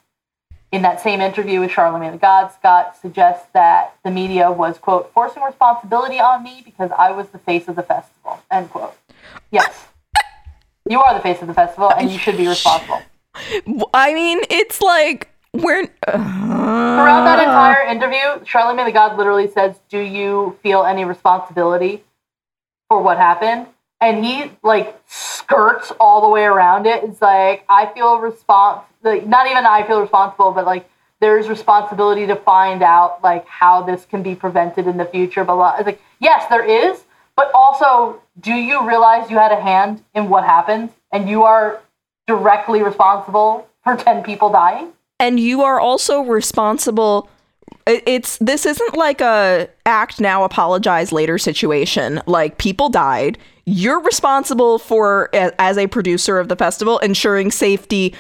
In that same interview with Charlemagne the God, Scott suggests that the media was, quote, forcing responsibility on me because I was the face of the festival, end quote. Yes. You are the face of the festival, and you should be responsible. I mean, it's like we're. Uh, Throughout that entire interview, Charlemagne the God literally says, "Do you feel any responsibility for what happened?" And he like skirts all the way around it. It's like I feel respons like not even I feel responsible, but like there's responsibility to find out like how this can be prevented in the future. But. It's like yes, there is, but also, do you realize you had a hand in what happened, and you are directly responsible for ten people dying? and you are also responsible it's this isn't like a act now apologize later situation like people died you're responsible for as a producer of the festival ensuring safety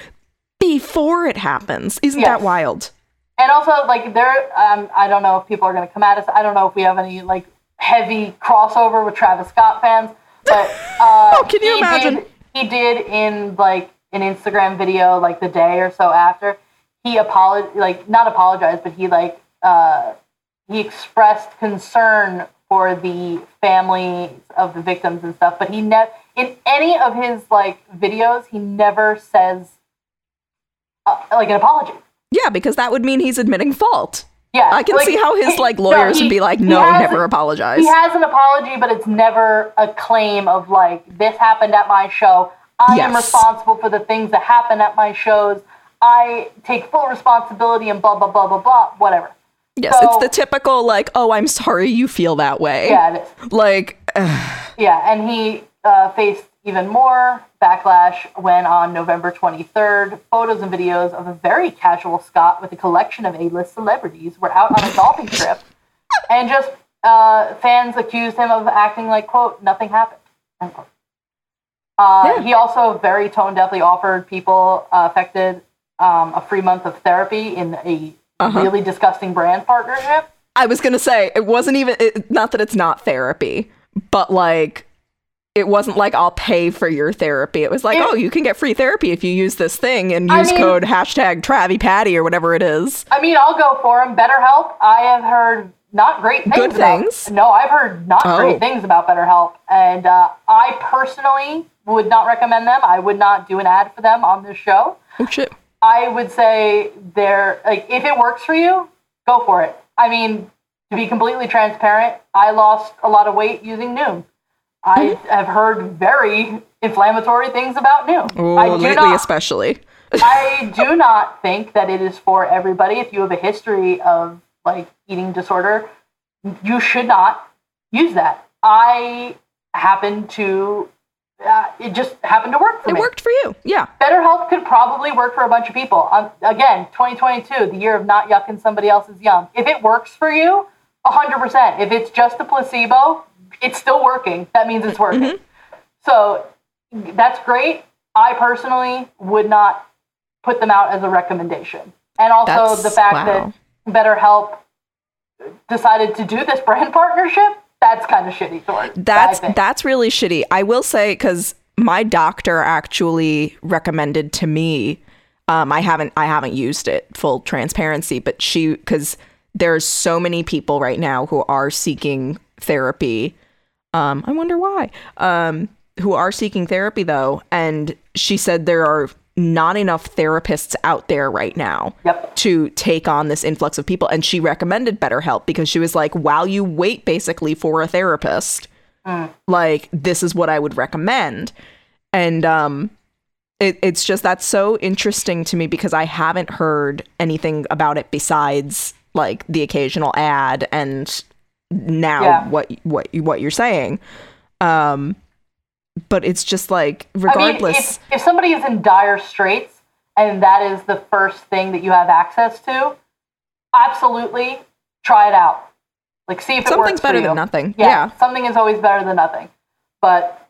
before it happens isn't Yes. that wild And also, like, there, um, I don't know if people are going to come at us. I don't know if we have any, like, heavy crossover with Travis Scott fans. But [laughs] uh, Oh, can you he imagine? Did, he did in, like, an Instagram video, like, the day or so after. He apologized, like, not apologized, but he, like, uh, he expressed concern for the families of the victims and stuff. But he never, in any of his, like, videos, he never says, uh, like, an apology. yeah because that would mean he's admitting fault Yeah, I can like, see how his like no, lawyers he- would be like, no, never apologize. He has an apology, but it's never a claim of like this happened at my show. I am responsible for the things that happen at my shows. I take full responsibility and blah blah blah blah blah. Whatever. yes, so- it's the typical like, oh, I'm sorry you feel that way. Yeah, it is. Like, ugh, [sighs] Yeah, and he uh, faced even more backlash when on November 23rd, photos and videos of a very casual Scott with a collection of A-list celebrities were out on a golfing [laughs] trip, and just uh, fans accused him of acting like quote nothing happened. End quote. Uh, Yeah. He also very tone deafly offered people uh, affected um, a free month of therapy in a Uh-huh. really disgusting brand partnership. I was gonna say it wasn't even it, not that it's not therapy, but like it wasn't like I'll pay for your therapy. It was like, It- oh, you can get free therapy if you use this thing and I use mean- code hashtag Travie Patty or whatever it is. I mean, I'll go for them. BetterHelp. I have heard not great things. Good about- things? No, I've heard not Oh. great things about BetterHelp, and uh, I personally would not recommend them. I would not do an ad for them on this show. Oh shit. I would say they're like if it works for you, go for it. I mean, to be completely transparent, I lost a lot of weight using Noom. I have heard very inflammatory things about Noom. Oh, I do lately not, especially. [laughs] I do not think that it is for everybody. If you have a history of like eating disorder, you should not use that. I happen to, uh, it just happened to work for It me. It worked for you. Yeah. BetterHelp could probably work for a bunch of people. Um, again, 2022, the year of not yucking somebody else's yum. If it works for you, 100%. If it's just a placebo, it's still working. That means it's working. Mm-hmm. So that's great. I personally would not put them out as a recommendation. And also That's- the fact wow. that BetterHelp decided to do this brand [laughs] partnership, that's kind of shitty, Thor. That's that's really shitty. I will say because my doctor actually recommended to me. Um, I haven't I haven't used it full transparency, but she because there's so many people right now who are seeking therapy. Um, I wonder why. Um, who are seeking therapy though, and she said there are not enough therapists out there right now Yep. to take on this influx of people. And she recommended BetterHelp because she was like, while you wait basically for a therapist, like this is what I would recommend. And um it, it's just that's so interesting to me because I haven't heard anything about it besides like the occasional ad and now Yeah. what what what you're saying. Um but it's just like I regardless mean, if, if somebody is in dire straits and that is the first thing that you have access to, absolutely try it out. Like, see if it something's better than nothing. Yeah, yeah. something is always better than nothing. But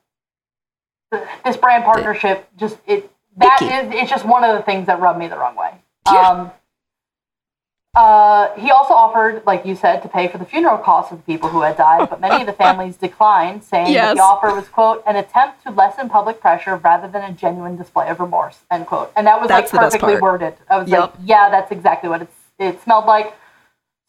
th- this brand partnership just it that Icky. is it's just one of the things that rubbed me the wrong way. Yeah. Um, uh, he also offered, like you said, to pay for the funeral costs of the people who had died, but many of the families [laughs] declined, saying that the offer was, quote, an attempt to lessen public pressure rather than a genuine display of remorse, end quote. And that was That's like perfectly worded. I was Yep. like, yeah, that's exactly what it's, it smelled like.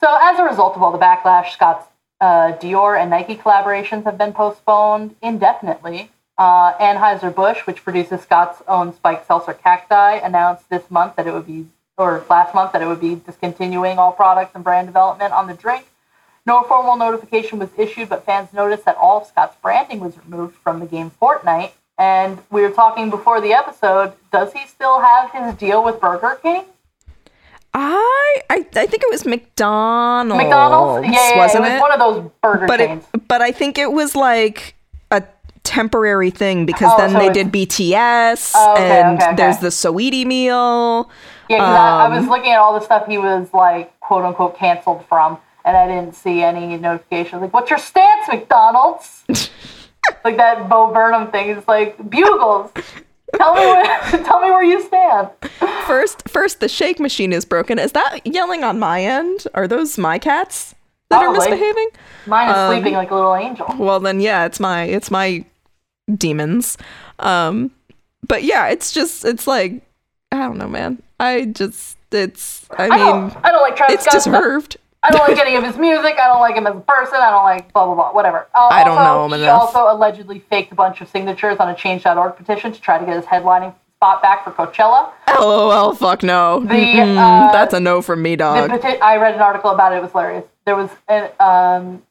So as a result of all the backlash, Scott's uh, Dior and Nike collaborations have been postponed indefinitely. Uh, Anheuser-Busch, which produces Scott's own spiked seltzer cacti, announced this month that it would be, or last month that it would be discontinuing all products and brand development on the drink. No formal notification was issued, but fans noticed that all of Scott's branding was removed from the game Fortnite. And we were talking before the episode. Does he still have his deal with Burger King? I, I I think it was McDonald's. McDonald's? Yeah, yeah, wasn't it was it? one of those burger but chains. it but I think it was like a temporary thing because Oh, then so they did BTS Oh, okay, and okay, okay. there's the Saweetie meal. Yeah, 'cause I, I was Um, looking at all the stuff he was like quote unquote canceled from, and I didn't see any notifications. Like, what's your stance, McDonald's? [laughs] like that Bo Burnham thing. It's like bugles. Tell me where, [laughs] tell me where you stand. First first the shake machine is broken. Is that yelling on my end? Are those my cats that are misbehaving? Mine is Um, sleeping like a little angel. Well then yeah, it's my it's my demons. Um but yeah, it's just it's like I don't know, man. I just it's I I mean don't. I don't like Travis it's Scott. deserved. I don't like any of his music. I don't like him as a person. I don't like blah blah blah. Whatever. Uh, I don't also, know him he enough. also allegedly faked a bunch of signatures on a Change.org petition to try to get his headlining spot back for Coachella. LOL, fuck no. The, Mm-mm, uh, that's a no from me, dog. peti- I read an article about it. It was hilarious. There was an, um,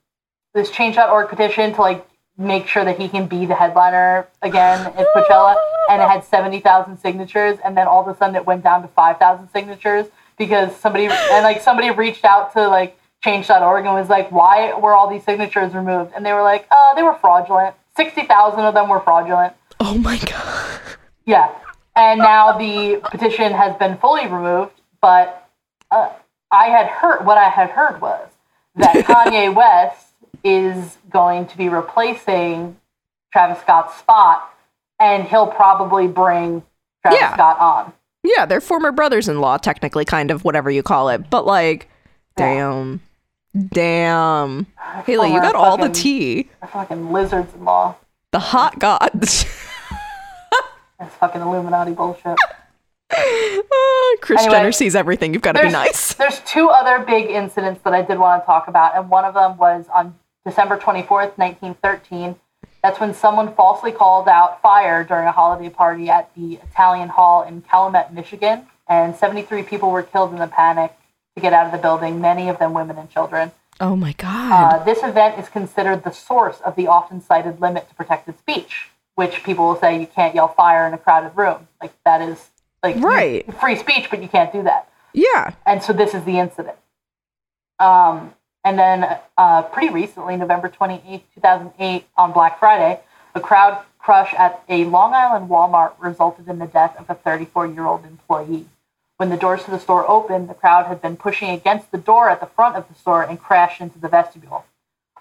this Change.org petition to like make sure that he can be the headliner again at Coachella, and it had seventy thousand signatures. And then all of a sudden, it went down to five thousand signatures because somebody and like somebody reached out to like Change.org and was like, "Why were all these signatures removed?" And they were like, "Oh, they were fraudulent. Sixty thousand of them were fraudulent." oh my god. Yeah. And now the petition has been fully removed, but uh, I had heard what I had heard was that [laughs] Kanye West is going to be replacing Travis Scott's spot, and he'll probably bring Travis Yeah. Scott on. Yeah, they're former brothers-in-law, technically, kind of whatever you call it. But like, Yeah. damn, damn, Haley, you got all the tea. Fucking lizards in law. The hot gods. [laughs] That's fucking Illuminati bullshit. [laughs] Ah, Kris Anyway, Jenner sees everything. You've got to be nice. There's two other big incidents that I did want to talk about, and one of them was on December 24th, 1913. That's when someone falsely called out fire during a holiday party at the Italian Hall in Calumet, Michigan, and 73 people were killed in the panic to get out of the building, many of them women and children. Oh my god. Uh, this event is considered the source of the often cited limit to protected speech, which people will say you can't yell fire in a crowded room. Like, that is like Right. free speech, but you can't do that yeah. and so this is the incident. Um, and then uh, pretty recently, November 28, 2008, on Black Friday, a crowd crush at a Long Island Walmart resulted in the death of a 34 year old employee. When the doors to the store opened, the crowd had been pushing against the door at the front of the store and crashed into the vestibule.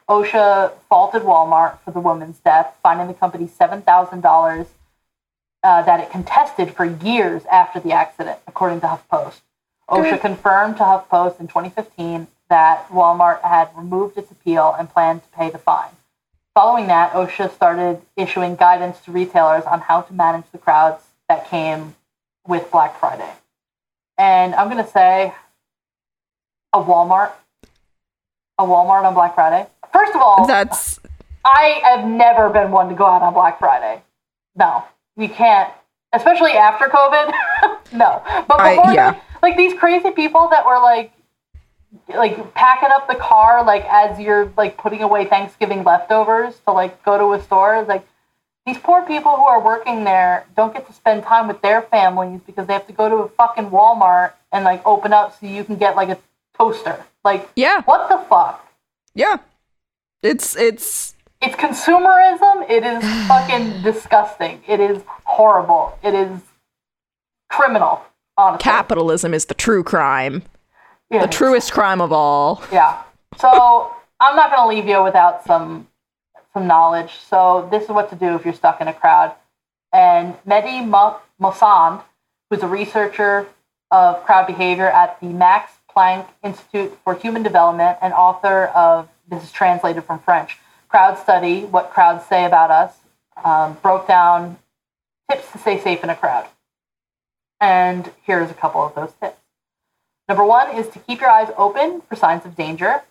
OSHA faulted Walmart for the woman's death, finding the company $7,000 uh, that it contested for years after the accident, according to HuffPost. OSHA confirmed to HuffPost in 2015 that Walmart had removed its appeal and planned to pay the fine. Following that, OSHA started issuing guidance to retailers on how to manage the crowds that came with Black Friday. And I'm going to say a Walmart, a Walmart on Black Friday. First of all, That's I have never been one to go out on Black Friday. No, you can't, especially after COVID. [laughs] no, but I- before, yeah. like these crazy people that were like, like packing up the car, like as you're like putting away Thanksgiving leftovers to like go to a store. Like these poor people who are working there don't get to spend time with their families because they have to go to a fucking Walmart and like open up so you can get like a toaster. Like yeah. what the fuck? Yeah. It's it's It's consumerism. It is [sighs] fucking disgusting. It is horrible. It is criminal, honestly. capitalism is the true crime. Yeah. The truest crime of all. Yeah. So [laughs] I'm not going to leave you without some some knowledge. So this is what to do if you're stuck in a crowd. And Mehdi Mo- Moussaïd, who's a researcher of crowd behavior at the Max Planck Institute for Human Development and author of this is translated from French. Crowd Study: What Crowds Say About Us. Um, broke down tips to stay safe in a crowd. And here's a couple of those tips. Number one is to keep your eyes open for signs of danger.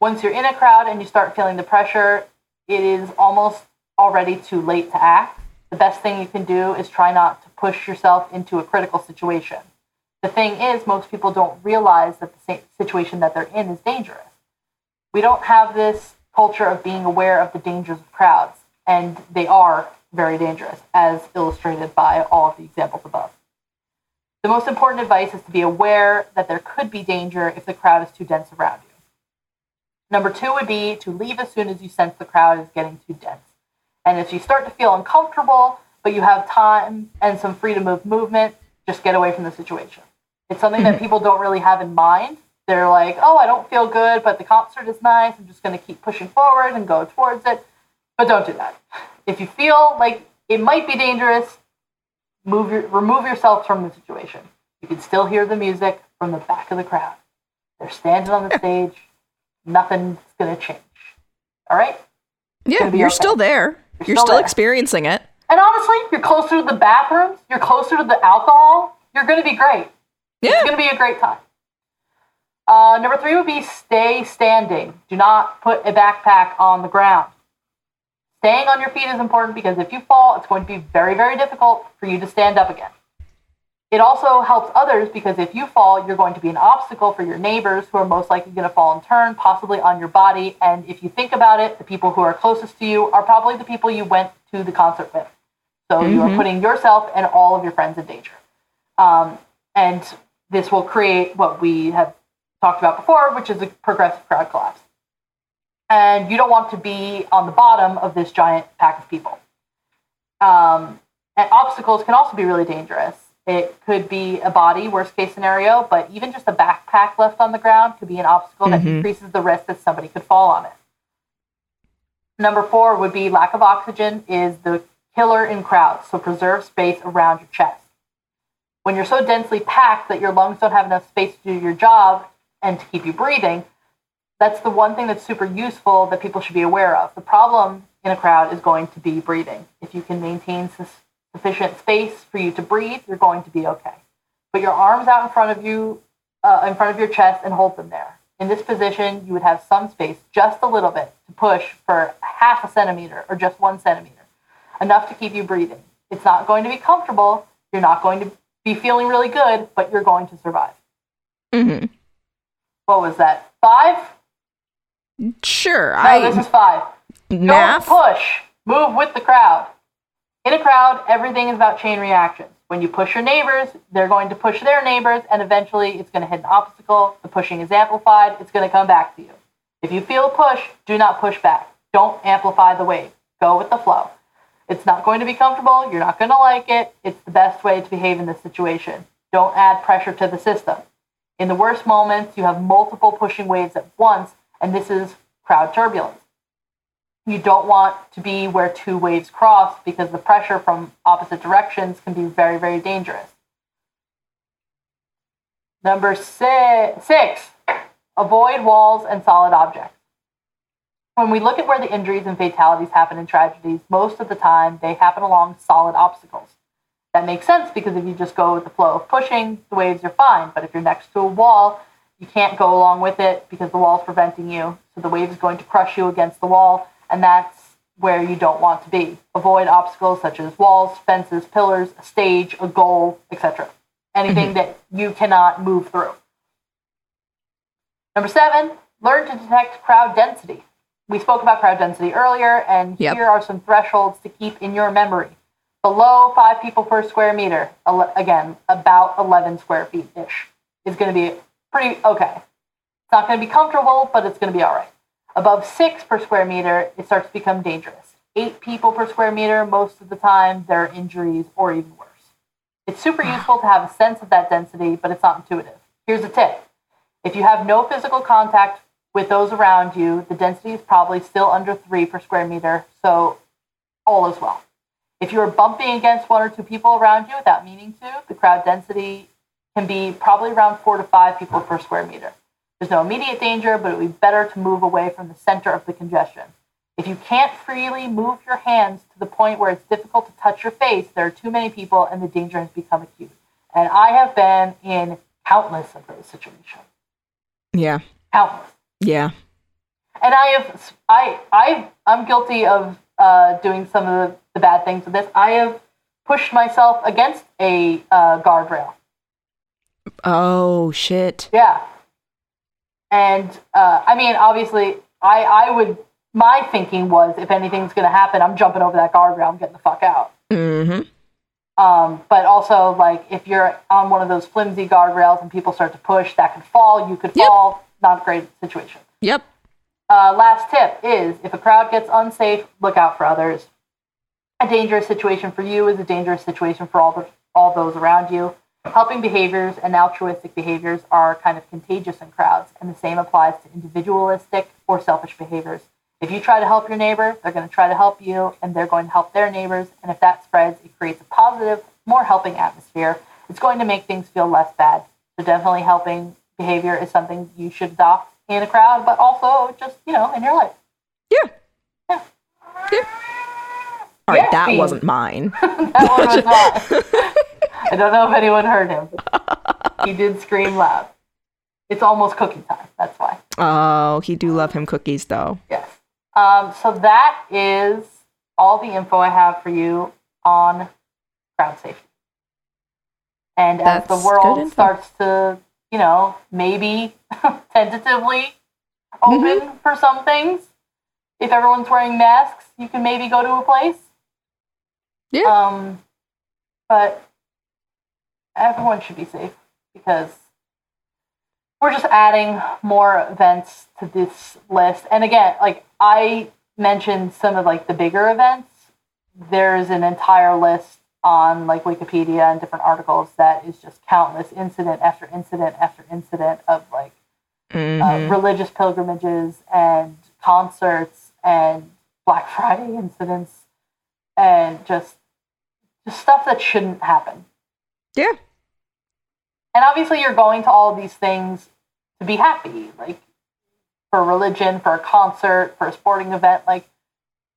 Once you're in a crowd and you start feeling the pressure, it is almost already too late to act. The best thing you can do is try not to push yourself into a critical situation. The thing is, most people don't realize that the situation that they're in is dangerous. We don't have this culture of being aware of the dangers of crowds, and they are very dangerous, as illustrated by all of the examples above. The most important advice is to be aware that there could be danger if the crowd is too dense around you. Number two would be to leave as soon as you sense the crowd is getting too dense. And if you start to feel uncomfortable, but you have time and some freedom of movement, just get away from the situation. It's something that mhm. people don't really have in mind. They're like, oh, I don't feel good, but the concert is nice. I'm just going to keep pushing forward and go towards it. But don't do that. If you feel like it might be dangerous, move your, remove yourself from the situation. You can still hear the music from the back of the crowd. They're standing on the stage. Nothing's going to change. All right? Yeah, you're okay. still there. You're, still still there. experiencing it. And honestly, you're closer to the bathrooms, you're closer to the alcohol, you're going to be great. Yeah. It's going to be a great time. Uh, number three would be stay standing. Do not put a backpack on the ground. Staying on your feet is important because if you fall, it's going to be very, very difficult for you to stand up again. It also helps others because if you fall, you're going to be an obstacle for your neighbors who are most likely going to fall in turn, possibly on your body. And if you think about it, the people who are closest to you are probably the people you went to the concert with. So you are putting yourself and all of your friends in danger. Um, and this will create what we have talked about before, which is a progressive crowd collapse. And you don't want to be on the bottom of this giant pack of people. Um, and obstacles can also be really dangerous. It could be a body, worst case scenario, but even just a backpack left on the ground could be an obstacle that increases the risk that somebody could fall on it. Number four would be lack of oxygen is the killer in crowds, so preserve space around your chest. When you're so densely packed that your lungs don't have enough space to do your job and to keep you breathing, that's the one thing that's super useful that people should be aware of. The problem in a crowd is going to be breathing. If you can maintain sufficient space for you to breathe, you're going to be okay. Put your arms out in front of you, uh, in front of your chest, and hold them there. In this position, you would have some space, just a little bit, to push for half a centimeter or just one centimeter, enough to keep you breathing. It's not going to be comfortable. You're not going to be feeling really good, but you're going to survive. hmm What was that? Five? Sure. No, I this is five. math. Don't push. Move with the crowd. In a crowd, everything is about chain reactions. When you push your neighbors, they're going to push their neighbors, and eventually it's going to hit an obstacle. The pushing is amplified. It's going to come back to you. If you feel a push, do not push back. Don't amplify the wave. Go with the flow. It's not going to be comfortable. You're not going to like it. It's the best way to behave in this situation. Don't add pressure to the system. In the worst moments, you have multiple pushing waves at once, and this is crowd turbulence you don't want to be where two waves cross because the pressure from opposite directions can be very, very dangerous. Number six, six avoid walls and solid objects. When we look at where the injuries and fatalities happen in tragedies, most of the time they happen along solid obstacles. That makes sense because if you just go with the flow of pushing, the waves are fine. But if you're next to a wall, you can't go along with it because the wall's preventing you. So the wave is going to crush you against the wall, and that's where you don't want to be. Avoid obstacles such as walls, fences, pillars, a stage, a goal, etc. Anything mm-hmm. that you cannot move through. Number seven, learn to detect crowd density. We spoke about crowd density earlier, and Yep. here are some thresholds to keep in your memory. Below five people per square meter, again, about 11 square feet ish, is going to be pretty okay. It's not going to be comfortable, but it's going to be all right. Above six per square meter, it starts to become dangerous. Eight people per square meter, most of the time, there are injuries or even worse. It's super [sighs] useful to have a sense of that density, but it's not intuitive. Here's a tip if you have no physical contact with those around you, the density is probably still under three per square meter, so all is well. If you are bumping against one or two people around you without meaning to, the crowd density can be probably around four to five people per square meter. There's no immediate danger, but it would be better to move away from the center of the congestion. If you can't freely move your hands to the point where it's difficult to touch your face, there are too many people and the danger has become acute. And I have been in countless of those situations. Yeah. Countless. Yeah. And I have, I, I, I'm guilty of uh, doing some of the, the bad things with this. I have pushed myself against a uh, guardrail. Oh shit. Yeah. And uh, I mean, obviously, I, I would, my thinking was if anything's going to happen, I'm jumping over that guardrail, I'm getting the fuck out. Mm-hmm. Um, but also, like, if you're on one of those flimsy guardrails and people start to push, that could fall, you could Yep. fall. Not a great situation. Yep. Uh, last tip is if a crowd gets unsafe, look out for others. A dangerous situation for you is a dangerous situation for all the, all those around you. Helping behaviors and altruistic behaviors are kind of contagious in crowds, and the same applies to individualistic or selfish behaviors. If you try to help your neighbor, they're going to try to help you, and they're going to help their neighbors. And if that spreads, it creates a positive, more helping atmosphere. It's going to make things feel less bad. So definitely helping behavior is something you should adopt in a crowd, but also just, you know, in your life. Yeah. Yeah. Yeah. All right, Yeah, that wasn't mine. [laughs] That one was not. [laughs] I don't know if anyone heard him. But he did scream loud. It's almost cookie time. That's why. Oh, he do love him cookies though. Yes. Um, so that is all the info I have for you on crowd safety. And as That's the world starts to, you know, maybe [laughs] tentatively open Mm-hmm. for some things, if everyone's wearing masks, you can maybe go to a place. Yeah. Um, but everyone should be safe because we're just adding more events to this list. And again, like I mentioned some of like the bigger events, there's an entire list on like Wikipedia and different articles that is just countless incident after incident after incident of like Mhm. uh, religious pilgrimages and concerts and Black [laughs] Friday incidents and just just stuff that shouldn't happen. Yeah. And obviously, you're going to all of these things to be happy, like for religion, for a concert, for a sporting event. Like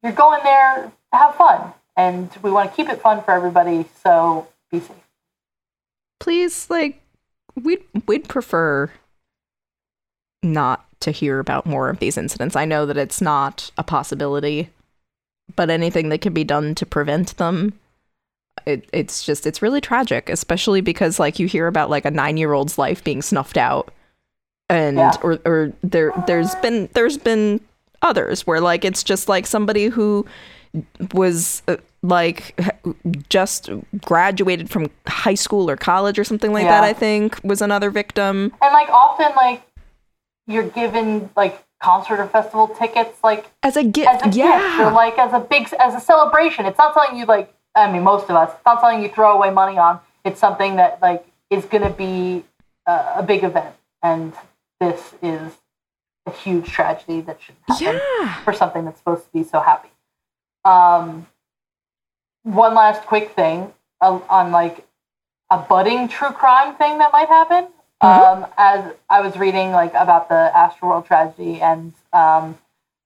you're going there to have fun, and we want to keep it fun for everybody. So be safe. Please, like, we'd we'd prefer not to hear about more of these incidents. I know that it's not a possibility, but anything that can be done to prevent them, it, it's just it's really tragic, especially because like you hear about like a nine year old's life being snuffed out, and Yeah. or or there there's been there's been others where like it's just like somebody who was uh, like just graduated from high school or college or something like that i think was another victim And like often, like you're given like concert or festival tickets, like as a gift as a gift or yeah like as a big as a celebration. It's not something you like. I mean, most of us. It's not something you throw away money on. It's something that like is going to be a, a big event, and this is a huge tragedy that should happen yeah for something that's supposed to be so happy. Um, one last quick thing uh, on like a budding true crime thing that might happen. Um, as I was reading like about the Astroworld tragedy, and um,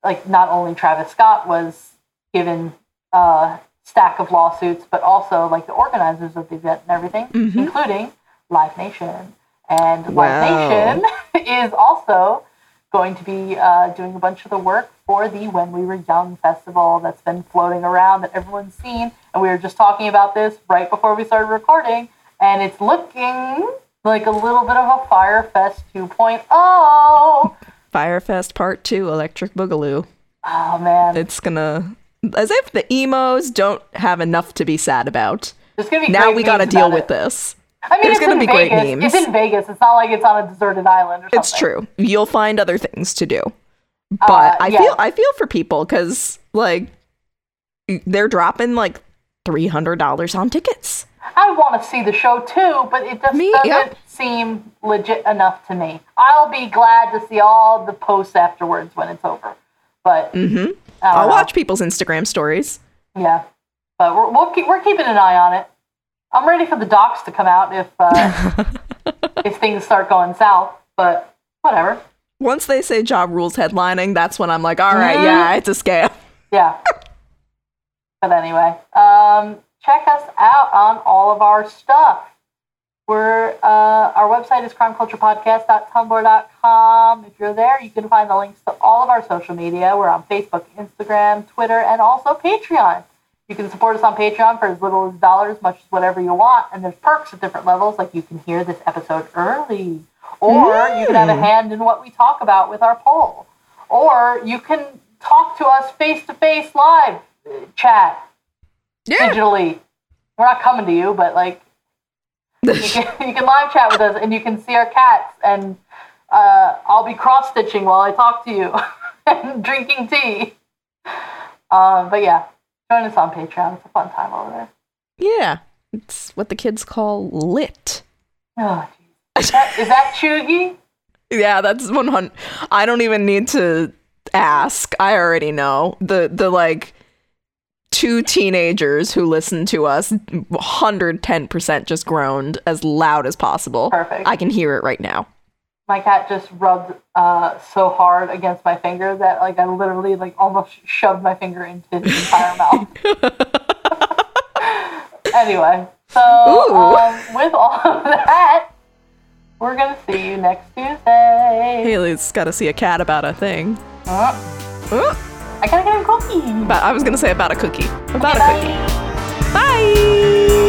like not only Travis Scott was given a stack of lawsuits, but also like the organizers of the event and everything, Mhm. including Live Nation. And Wow. Live Nation [laughs] is also going to be uh, doing a bunch of the work for the When We Were Young festival that's been floating around that everyone's seen. And we were just talking about this right before we started recording, and it's looking like a little bit of a Fyre Fest 2.0. Oh Fyre Fest part two electric boogaloo Oh, man, it's gonna as if the emos don't have enough to be sad about be now we gotta deal with it. this I mean, there's it's gonna in be great memes. It's in Vegas. It's not like it's on a deserted island or something. it's true you'll find other things to do but Uh, i yeah. feel i feel for people because like they're dropping like $300 on tickets I want to see the show too, but it just Me- doesn't yep. seem legit enough to me. I'll be glad to see all the posts afterwards when it's over. But mm-hmm i'll know. watch people's instagram stories Yeah, but we're we'll keep, we're keeping an eye on it. I'm ready for the docs to come out if uh, [laughs] if things start going south. But whatever. once they say Ja Rule's headlining that's when i'm like all right Mhm. yeah it's a scam [laughs] Yeah. but anyway, um, check us out on all of our stuff. We're uh, our website is crimeculturepodcast.tumblr.com. If you're there, you can find the links to all of our social media. We're on Facebook, Instagram, Twitter, and also Patreon. You can support us on Patreon for as little as a dollar, as much as whatever you want. And there's perks at different levels, like you can hear this episode early, or you can have a Mm. hand in what we talk about with our poll, or you can talk to us face to face live chat yeah digitally. We're not coming to you, but like you can, you can live chat with us and you can see our cats and uh, I'll be cross stitching while I talk to you [laughs] and drinking tea. Um, but yeah, join us on Patreon. It's a fun time over there. yeah it's what the kids call lit Oh. Is that, is that cheugy? Yeah, that's one hundred. I don't even need to ask. I already know the the like two teenagers who listen to us. Hundred ten percent just groaned as loud as possible. Perfect. I can hear it right now. My cat just rubbed uh, so hard against my finger that like I literally like almost shoved my finger into his entire mouth. [laughs] anyway, so um, with all of that, we're gonna see you next Tuesday. Haley's got to see a cat about a thing. Uh, Uh, I gotta get a cookie. But I was gonna say about a cookie. About Okay, a bye. cookie. Bye.